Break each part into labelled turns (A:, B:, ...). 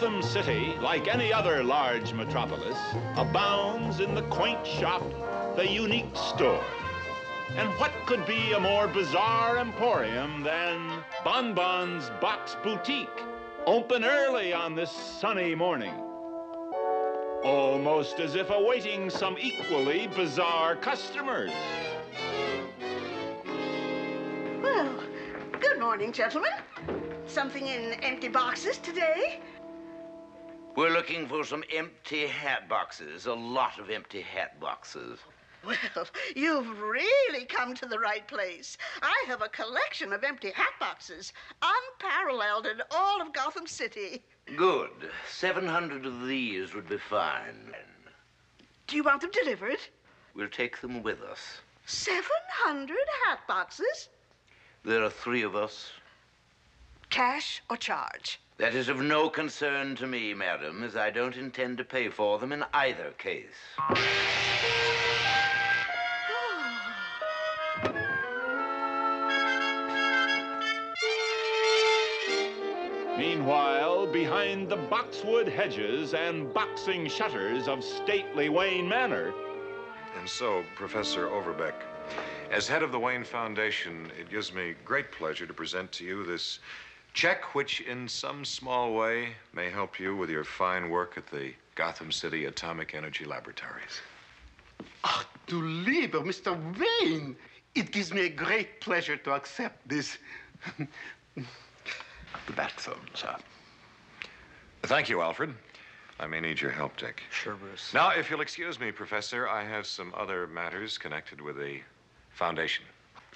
A: Gotham City, like any other large metropolis, abounds in the quaint shop, the unique store. And what could be a more bizarre emporium than Bonbon's Box Boutique, open early on this sunny morning? Almost as if awaiting some equally bizarre customers.
B: Well, good morning, gentlemen. Something in empty boxes today?
C: We're looking for some empty hat boxes, a lot of empty hat boxes.
B: Well, you've really come to the right place. I have a collection of empty hat boxes, unparalleled in all of Gotham City.
C: Good. 700 of these would be fine.
B: Do you want them delivered?
C: We'll take them with us.
B: 700 hat boxes?
C: There are three of us.
B: Cash or charge?
C: That is of no concern to me, madam, as I don't intend to pay for them in either case.
A: Meanwhile, behind the boxwood hedges and boxing shutters of stately Wayne Manor,
D: And so, Professor Overbeck, as head of the Wayne Foundation, it gives me great pleasure to present to you this check, which in some small way may help you with your fine work at the Gotham City Atomic Energy Laboratories.
E: Ach, du lieber Mr. Wayne. It gives me a great pleasure to accept this. the bat phone, sir.
D: Thank you, Alfred. I may need your help, Dick.
E: Sure, Bruce.
D: Now, if you'll excuse me, Professor, I have some other matters connected with the Foundation.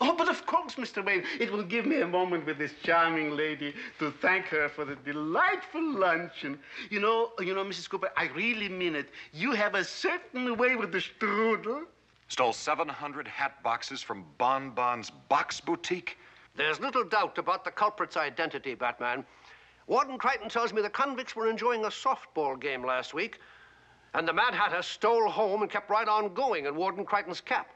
E: Oh, but of course, Mr. Wayne. It will give me a moment with this charming lady to thank her for the delightful luncheon. You know, you know, Mrs. Cooper, I really mean it. You have a certain way with the strudel.
D: Stole 700 hat boxes from Bonbon's Box Boutique?
F: There's little doubt about the culprit's identity, Batman. Warden Crichton tells me the convicts were enjoying a softball game last week, and the Mad Hatter stole home and kept right on going in Warden Crichton's cap.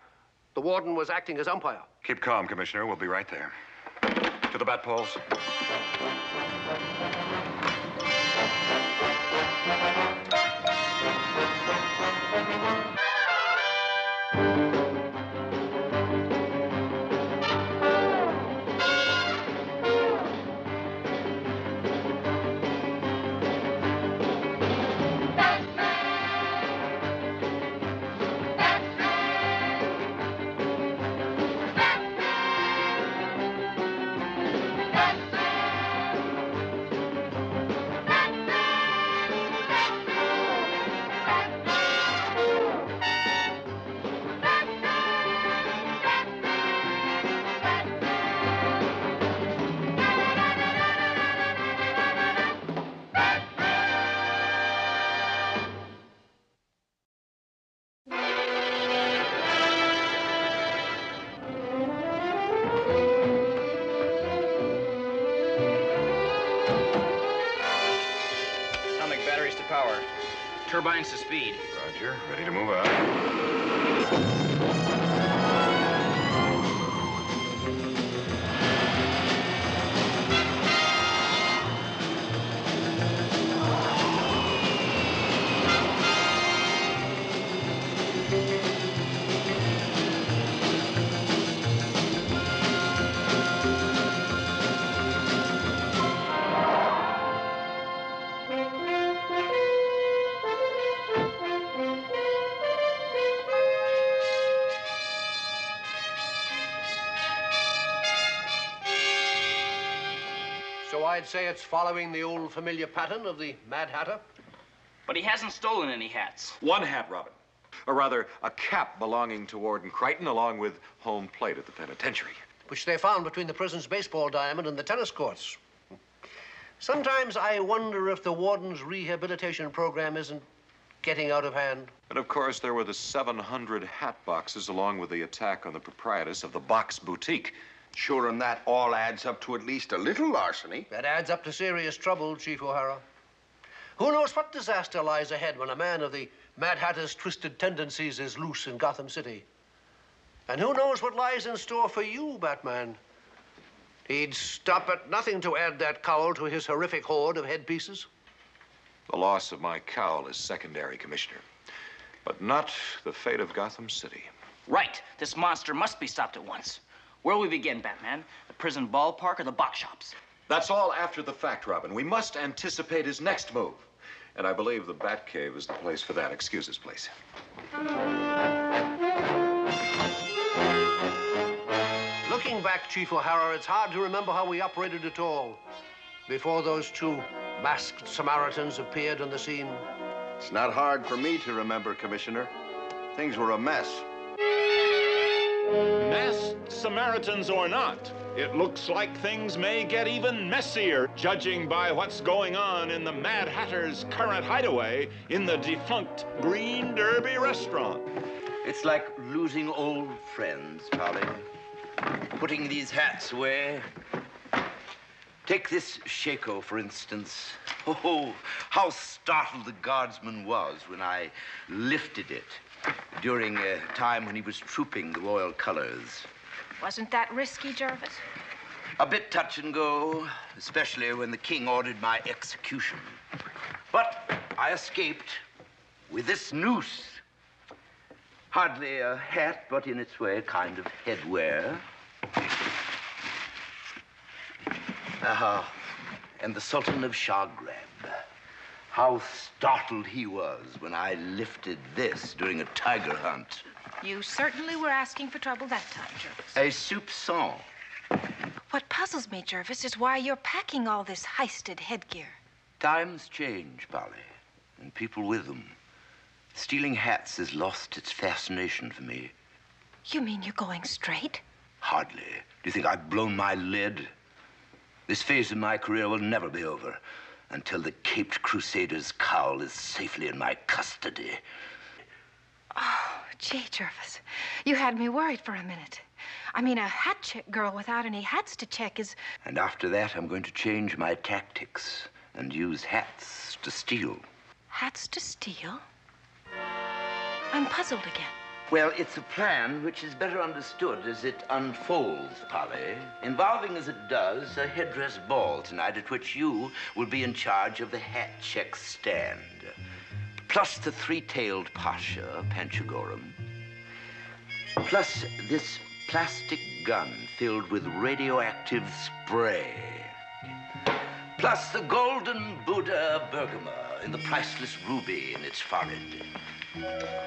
F: The warden was acting as umpire.
D: Keep calm, Commissioner. We'll be right there. To the bat poles.
G: To speed.
D: Roger. Ready to move out.
F: I'd say it's following the old familiar pattern of the Mad Hatter.
G: But he hasn't stolen any hats.
D: One hat, Robin. Or rather, a cap belonging to Warden Crichton, along with home plate at the penitentiary.
F: which they found between the prison's baseball diamond and the tennis courts. Sometimes I wonder if the warden's rehabilitation program isn't getting out of hand.
D: And of course, there were the 700 hat boxes, along with the attack on the proprietress of the Box Boutique.
H: Sure, and that all adds up to at least a little larceny.
F: That adds up to serious trouble, Chief O'Hara. Who knows what disaster lies ahead when a man of the Mad Hatter's twisted tendencies is loose in Gotham City? And who knows what lies in store for you, Batman? He'd stop at nothing to add that cowl to his horrific hoard of headpieces.
D: The loss of my cowl is secondary, Commissioner. But not the fate of Gotham City.
G: Right. This monster must be stopped at once. Where will we begin, Batman? The prison ballpark or the box shops?
D: That's all after the fact, Robin. We must anticipate his next move. And I believe the Batcave is the place for that. Excuse us, please.
F: Looking back, Chief O'Hara, it's hard to remember how we operated at all before those two masked Samaritans appeared on the scene.
H: It's not hard for me to remember, Commissioner. Things were a mess.
A: Masked Samaritans or not, it looks like things may get even messier, judging by what's going on in the Mad Hatter's current hideaway in the defunct Green Derby restaurant.
C: It's like losing old friends, Polly. Putting these hats away. Take this shako, for instance. Oh, how startled the guardsman was when I lifted it during a time when he was trooping the royal colors.
I: Wasn't that risky, Jervis?
C: A bit touch and go, especially when the king ordered my execution. But I escaped with this noose. Hardly a hat, but in its way, a kind of headwear. Ah, and the Sultan of Shagrab. How startled he was when I lifted this during a tiger hunt.
I: You certainly were asking for trouble that time, Jervis.
C: A soupçon.
I: What puzzles me, Jervis, is why you're packing all this heisted headgear.
C: Times change, Polly, and people with them. Stealing hats has lost its fascination for me.
I: You mean you're going straight?
C: Hardly. Do you think I've blown my lid? This phase of my career will never be over until the Caped Crusader's cowl is safely in my custody.
I: Oh, gee, Jervis. You had me worried for a minute. I mean, a hat check girl without any hats to check is.
C: And after that, I'm going to change my tactics and use hats to steal.
I: Hats to steal? I'm puzzled again.
C: Well, it's a plan which is better understood as it unfolds, Polly, involving as it does a headdress ball tonight at which you will be in charge of the hat check stand. Plus the three-tailed pasha, Panchagoram. Plus this plastic gun filled with radioactive spray. Plus the golden Buddha Bergama and the priceless ruby in its forehead.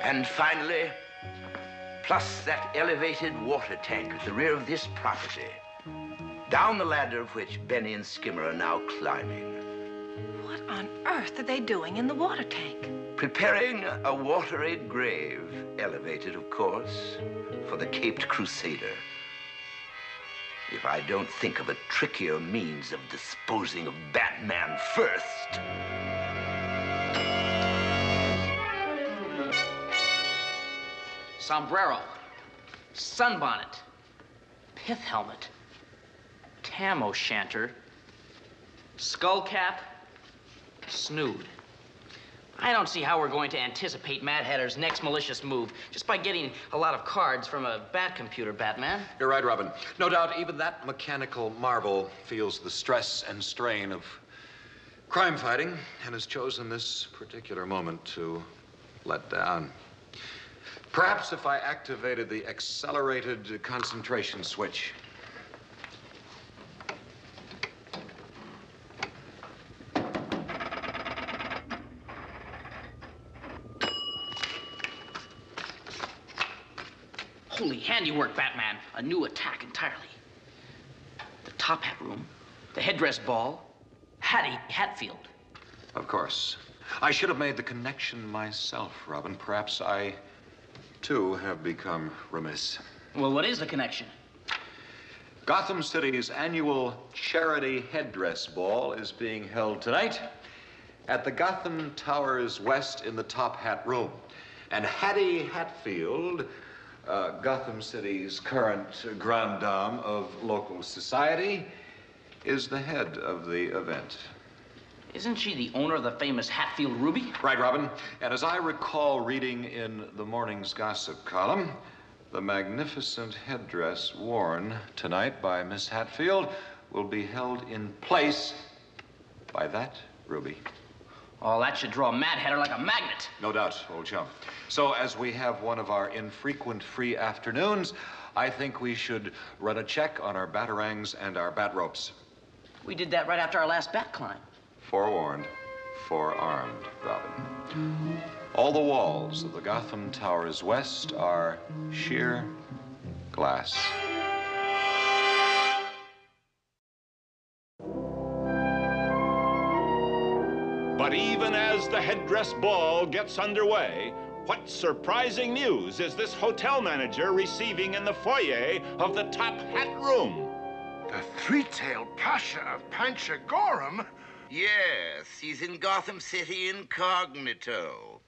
C: And finally, plus that elevated water tank at the rear of this property, down the ladder of which Benny and Skimmer are now climbing,
I: What on earth are they doing in the water tank?
C: preparing a watery grave, elevated, of course, for the Caped Crusader. If I don't think of a trickier means of disposing of Batman first.
G: Sombrero, sunbonnet, pith helmet, tam o' shanter, skull cap, snood. I don't see how we're going to anticipate Mad Hatter's next malicious move just by getting a lot of cards from a bat computer, Batman.
D: You're right, Robin. No doubt even that mechanical marvel feels the stress and strain of crime fighting and has chosen this particular moment to let down. Perhaps if I activated the accelerated concentration switch.
G: Holy handiwork, Batman. A new attack entirely. The top hat room, the headdress ball, Hattie Hatfield.
D: Of course. I should have made the connection myself, Robin. Perhaps I, too, have become remiss.
G: Well, what is the connection?
D: Gotham City's annual charity headdress ball is being held tonight at the Gotham Towers West in the Top Hat Room. And Hattie Hatfield, uh, Gotham City's current grande dame of local society, is the head of the event.
G: Isn't she the owner of the famous Hatfield Ruby?
D: Right, Robin. And as I recall reading in the morning's gossip column, the magnificent headdress worn tonight by Miss Hatfield will be held in place by that ruby.
G: Oh, that should draw a mad hatter like a magnet.
D: No doubt, old chum. So, as we have one of our infrequent free afternoons, I think we should run a check on our batarangs and our bat ropes.
G: We did that right after our last bat climb.
D: Forewarned, forearmed, Robin. All the walls of the Gotham Towers West are sheer glass.
A: But even as the headdress ball gets underway, what surprising news is this hotel manager receiving in the foyer of the top hat room?
J: The three-tailed Pasha of Panchagoram?
C: Yes, he's in Gotham City incognito.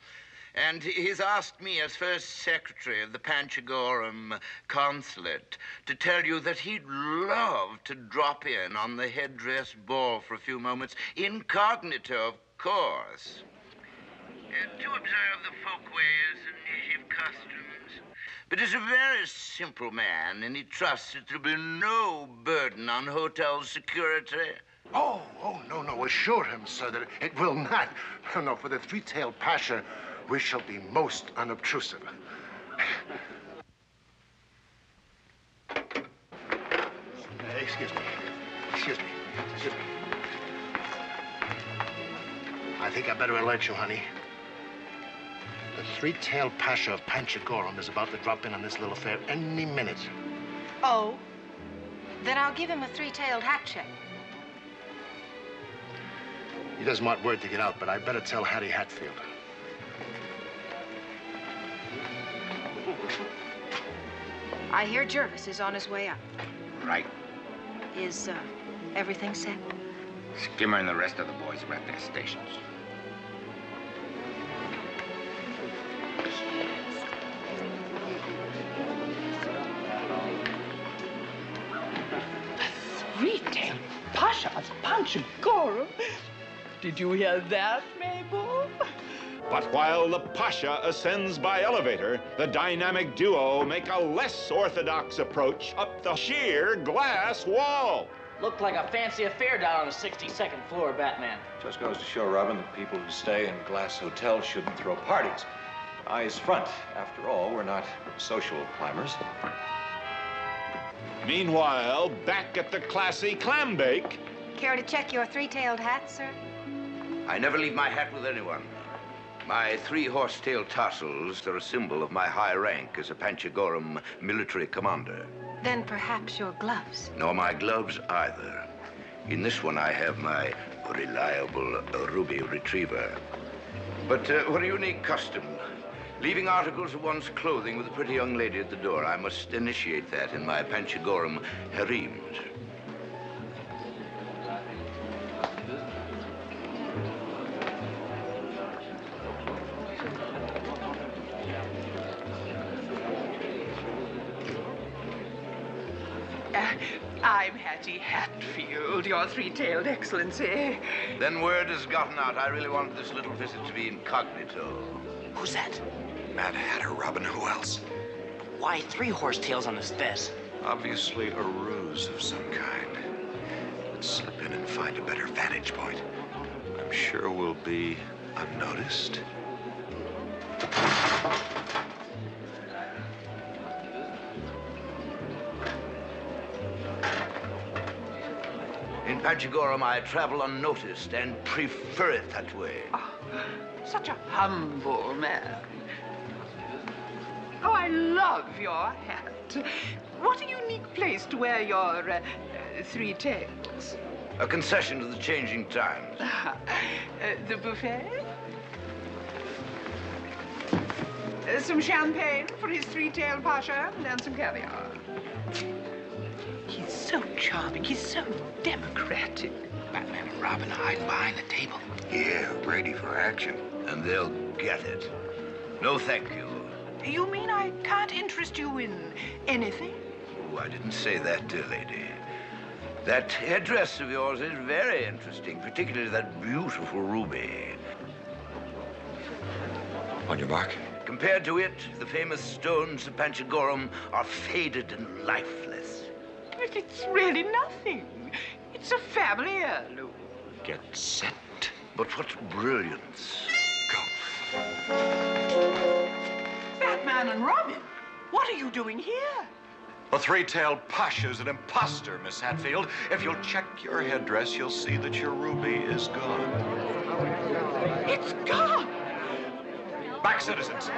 C: And he's asked me, as first secretary of the Panchagoram consulate, to tell you that he'd love to drop in on the headdress ball for a few moments, incognito, of course. Uh, to observe the folkways and native customs. But he's a very simple man, and he trusts that there'll be no burden on hotel security.
J: Oh, oh, no, no. Assure him, sir, that it will not. No, no, for the three-tailed Pasha, we shall be most unobtrusive. Uh, excuse me. Excuse me. Excuse me. I think I better alert you, honey. The three-tailed Pasha of Panchagoram is about to drop in on this little affair any minute.
I: Oh? Then I'll give him a three-tailed hat check.
J: He doesn't want word to get out, but I better tell Hattie Hatfield.
I: I hear Jervis is on his way up.
K: Right.
I: Is, uh, everything set?
K: Skimmer and the rest of the boys are at their stations.
L: Three-tailed Pasha of Panchagoram. Did you hear that, Mabel?
A: But while the Pasha ascends by elevator, the dynamic duo make a less orthodox approach up the sheer glass wall.
G: Looked like a fancy affair down on the 62nd floor, Batman.
D: Just goes to show, Robin, that people who stay in glass hotels shouldn't throw parties. Eyes front. After all, we're not social climbers.
A: Meanwhile, back at the classy clam bake,
I: Care to check your three-tailed hat, sir?
C: I never leave my hat with anyone. My three horse-tailed tassels are a symbol of my high rank as a Panchagoram military commander.
I: Then perhaps your gloves.
C: Nor my gloves either. In this one, I have my reliable ruby retriever. But uh, what a unique custom. Leaving articles of one's clothing with a pretty young lady at the door. I must initiate that in my Panchagoram harems.
L: I'm Hattie Hatfield, your three-tailed excellency.
C: Then word has gotten out. I really wanted this little visit to be incognito.
G: Who's that?
D: Mad Hatter, Robin. Who else?
G: Why three horse tails on this fez?
D: Obviously a ruse of some kind. Let's slip in and find a better vantage point. I'm sure we'll be unnoticed.
C: I travel unnoticed and prefer it that way.
L: Such a humble man. Oh, I love your hat. What a unique place to wear your uh, uh, three tails.
C: A concession to the changing times.
L: Uh, the buffet? Uh, some champagne for his three-tailed pasha and some caviar. He's so charming. He's so democratic.
K: Batman and Robin are hiding behind the table.
C: Yeah, ready for action. And they'll get it. No, thank you.
L: You mean I can't interest you in anything?
C: Oh, I didn't say that, dear lady. That headdress of yours is very interesting, particularly that beautiful ruby.
D: On your mark.
C: Compared to it, the famous stones of Panchagoram are faded and lifeless.
L: But it's really nothing. It's a family heirloom.
D: Get set.
C: But what brilliance. Go.
L: Batman and Robin, what are you doing here?
D: The three-tailed Pasha's an imposter, Miss Hatfield. If you'll check your headdress, you'll see that your ruby is gone.
L: It's gone.
D: Back, citizens.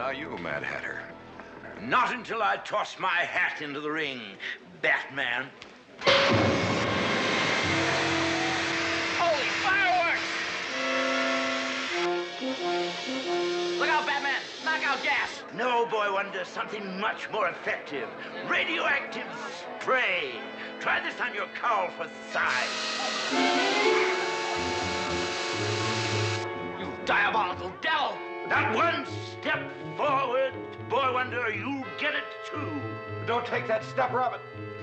D: Now you, Mad Hatter.
C: Not until I toss my hat into the ring, Batman.
G: Holy fireworks! Look out, Batman! Knockout gas!
C: No, Boy Wonder, something much more effective. Radioactive spray. Try this on your cowl for size.
G: You diabolical devil!
C: Not one step forward, Boy Wonder, you get it too.
D: Don't take that step, Robin.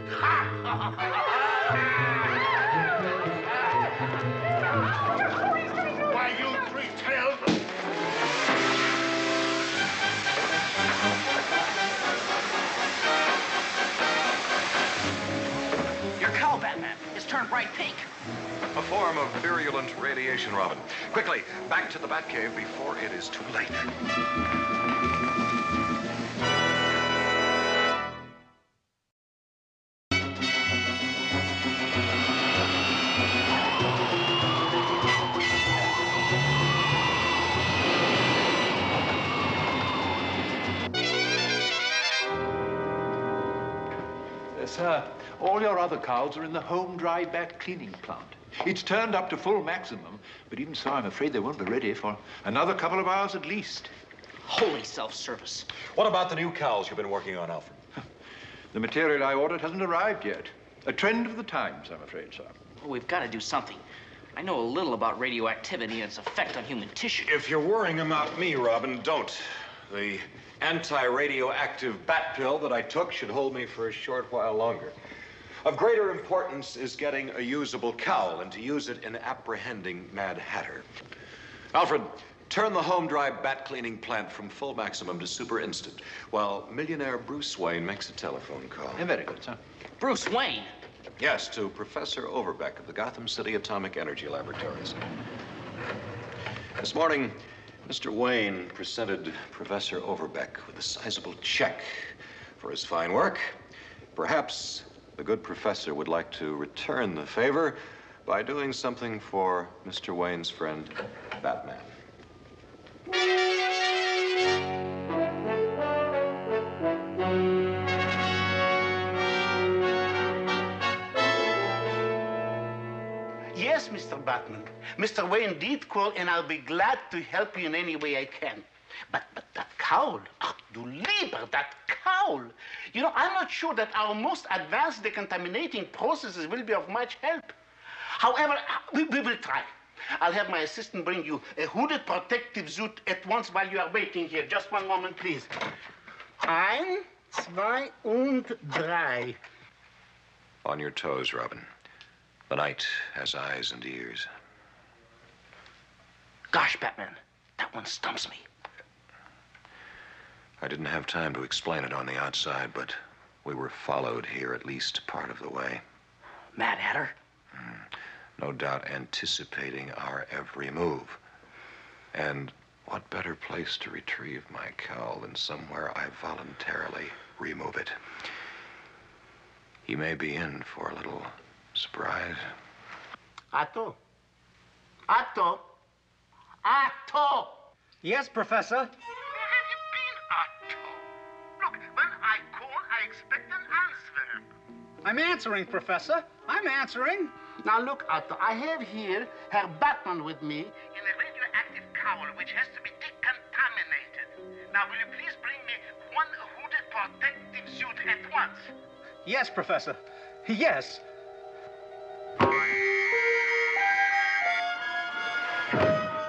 E: Why,
D: A form of virulent radiation, Robin. Quickly, back to the Batcave before it is too late.
M: Sir, all your other cowls are in the home dry bat cleaning plant. It's turned up to full maximum, but even so, I'm afraid they won't be ready for another couple of hours at least.
G: Holy self-service.
D: What about the new cowls you've been working on, Alfred?
M: The material I ordered hasn't arrived yet. A trend of the times, I'm afraid, sir.
G: Well, we've got to do something. I know a little about radioactivity and its effect on human tissue.
D: If you're worrying about me, Robin, don't. The anti-radioactive bat pill that I took should hold me for a short while longer. Of greater importance is getting a usable cowl and to use it in apprehending Mad Hatter. Alfred, turn the home dry bat cleaning plant from full maximum to super instant while millionaire Bruce Wayne makes a telephone call.
M: Eh, very good, sir.
G: Bruce Wayne?
D: Yes, to Professor Overbeck of the Gotham City Atomic Energy Laboratories. This morning, Mr. Wayne presented Professor Overbeck with a sizable check for his fine work. Perhaps the good professor would like to return the favor by doing something for Mr. Wayne's friend, Batman.
E: Yes, Mr. Batman. Mr. Wayne did call, and I'll be glad to help you in any way I can. But, but that cowl, ach du lieber, that cowl. You know, I'm not sure that our most advanced decontaminating processes will be of much help. However, we, we will try. I'll have my assistant bring you a hooded protective suit at once while you are waiting here. Just one moment, please. Ein, zwei und drei.
D: On your toes, Robin. The night has eyes and ears.
G: Gosh, Batman, that one stumps me.
D: I didn't have time to explain it on the outside, but we were followed here at least part of the way.
G: Mad Hatter? Hmm.
D: No doubt anticipating our every move. And What better place to retrieve my cowl than somewhere I voluntarily remove it? He may be in for a little surprise.
E: Otto. Otto. Otto.
N: Yes, Professor.
E: Expect an answer.
N: I'm answering, Professor. I'm answering.
E: Now look, Otto, I have here Herr Batman with me in a radioactive cowl which has to be decontaminated. Now, will you please bring me one hooded protective suit at once?
N: Yes, Professor. Yes.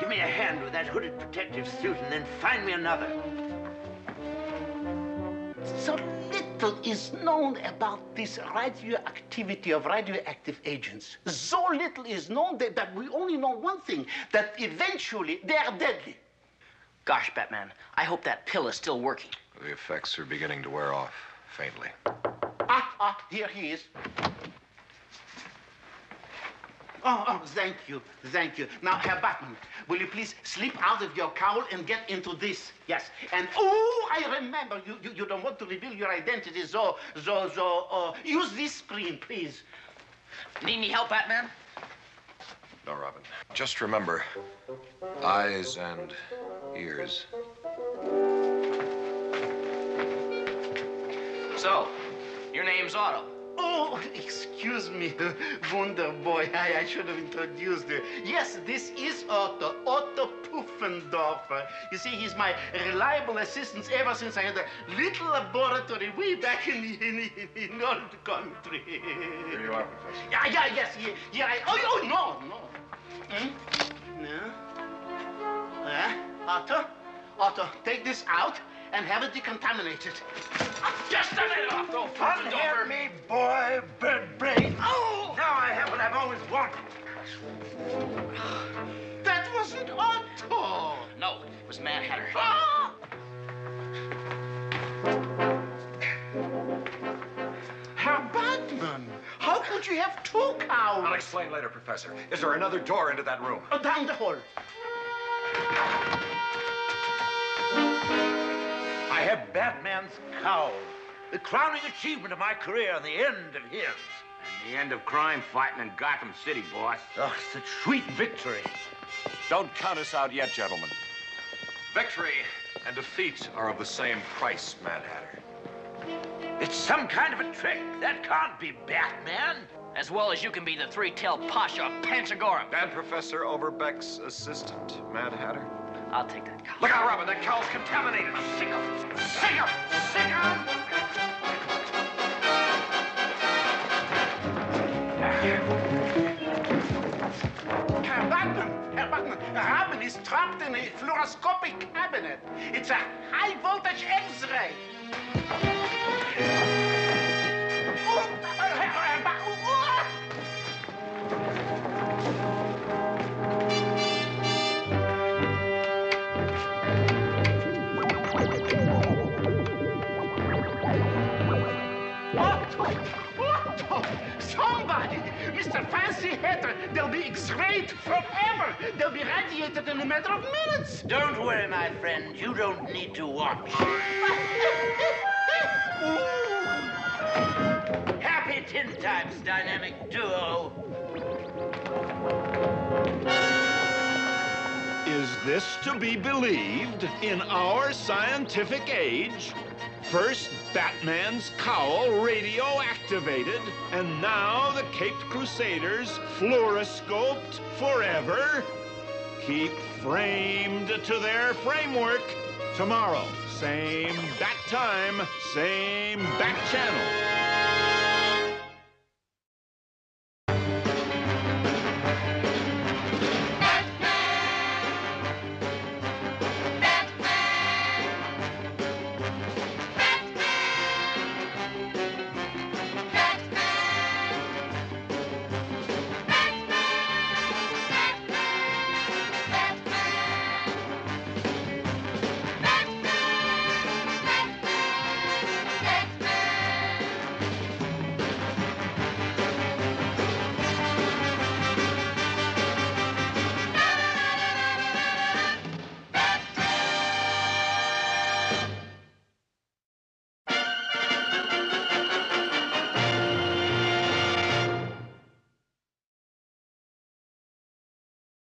C: Give me a hand with that hooded protective suit and then find me another.
E: Little is known about this radioactivity of radioactive agents. So little is known that, that we only know one thing that eventually they are deadly.
G: Gosh, Batman, I hope that pill is still working.
D: The effects are beginning to wear off faintly.
E: Ah, ah, here he is. Oh, oh, thank you, thank you. Now, Herr Batman, will you please slip out of your cowl and get into this? Yes. And, oh, I remember, you, you, you don't want to reveal your identity, so, so, so, uh, use this screen, please.
G: Need any help, Batman?
D: No, Robin. Just remember eyes and ears.
G: So, your name's Otto.
E: Oh, excuse me, Wonder Boy. I, I should have introduced you. Yes, this is Otto, Otto Puffendorfer. You see, he's my reliable assistant ever since I had a little laboratory way back in the, in in old country.
D: Here you are, Professor.
E: Yeah, yeah, yes, yeah, yeah. I, oh, oh, no, no. Hmm? No? Uh, Otto? Otto, take this out and have it decontaminated.
C: Just a minute, Otto
E: Unhear me, boy, bird brain. Oh!
C: Now I have what I've always wanted.
E: That wasn't Otto.
G: No, it was Mad Hatter.
E: Ah! Herr Batman, how could you have two cowls?
D: I'll explain later, Professor. Is there another door into that room?
E: Oh, down the hall.
C: I have Batman's cowl. The crowning achievement of my career and the end of his.
K: And the end of crime fighting in Gotham City, boss.
C: Oh, such a sweet victory.
D: Don't count us out yet, gentlemen. Victory and defeat are of the same price, Mad Hatter.
C: It's some kind of a trick. That can't be Batman.
G: As well as you can be the three-tailed pasha of Panchagoram.
D: And Professor Overbeck's assistant, Mad Hatter.
G: I'll take that cowl.
D: Look out, Robin. That cowl's contaminated.
C: Sick of Sick of Sick of
E: Herr Batman, Herr Batman, Robin is trapped in a fluoroscopic cabinet. It's a high voltage X-ray. Oh, uh, Herr- Herr Somebody! Mr. Fancy Hatter, they'll be X-rayed forever! They'll be radiated in a matter of minutes!
C: Don't worry, my friend. You don't need to watch. Happy Tin Times dynamic duo.
A: Is this to be believed in our scientific age? First, Batman's cowl radio activated, and now the Caped Crusaders fluoroscoped forever? Keep framed to their framework. Tomorrow, same bat time, same bat channel.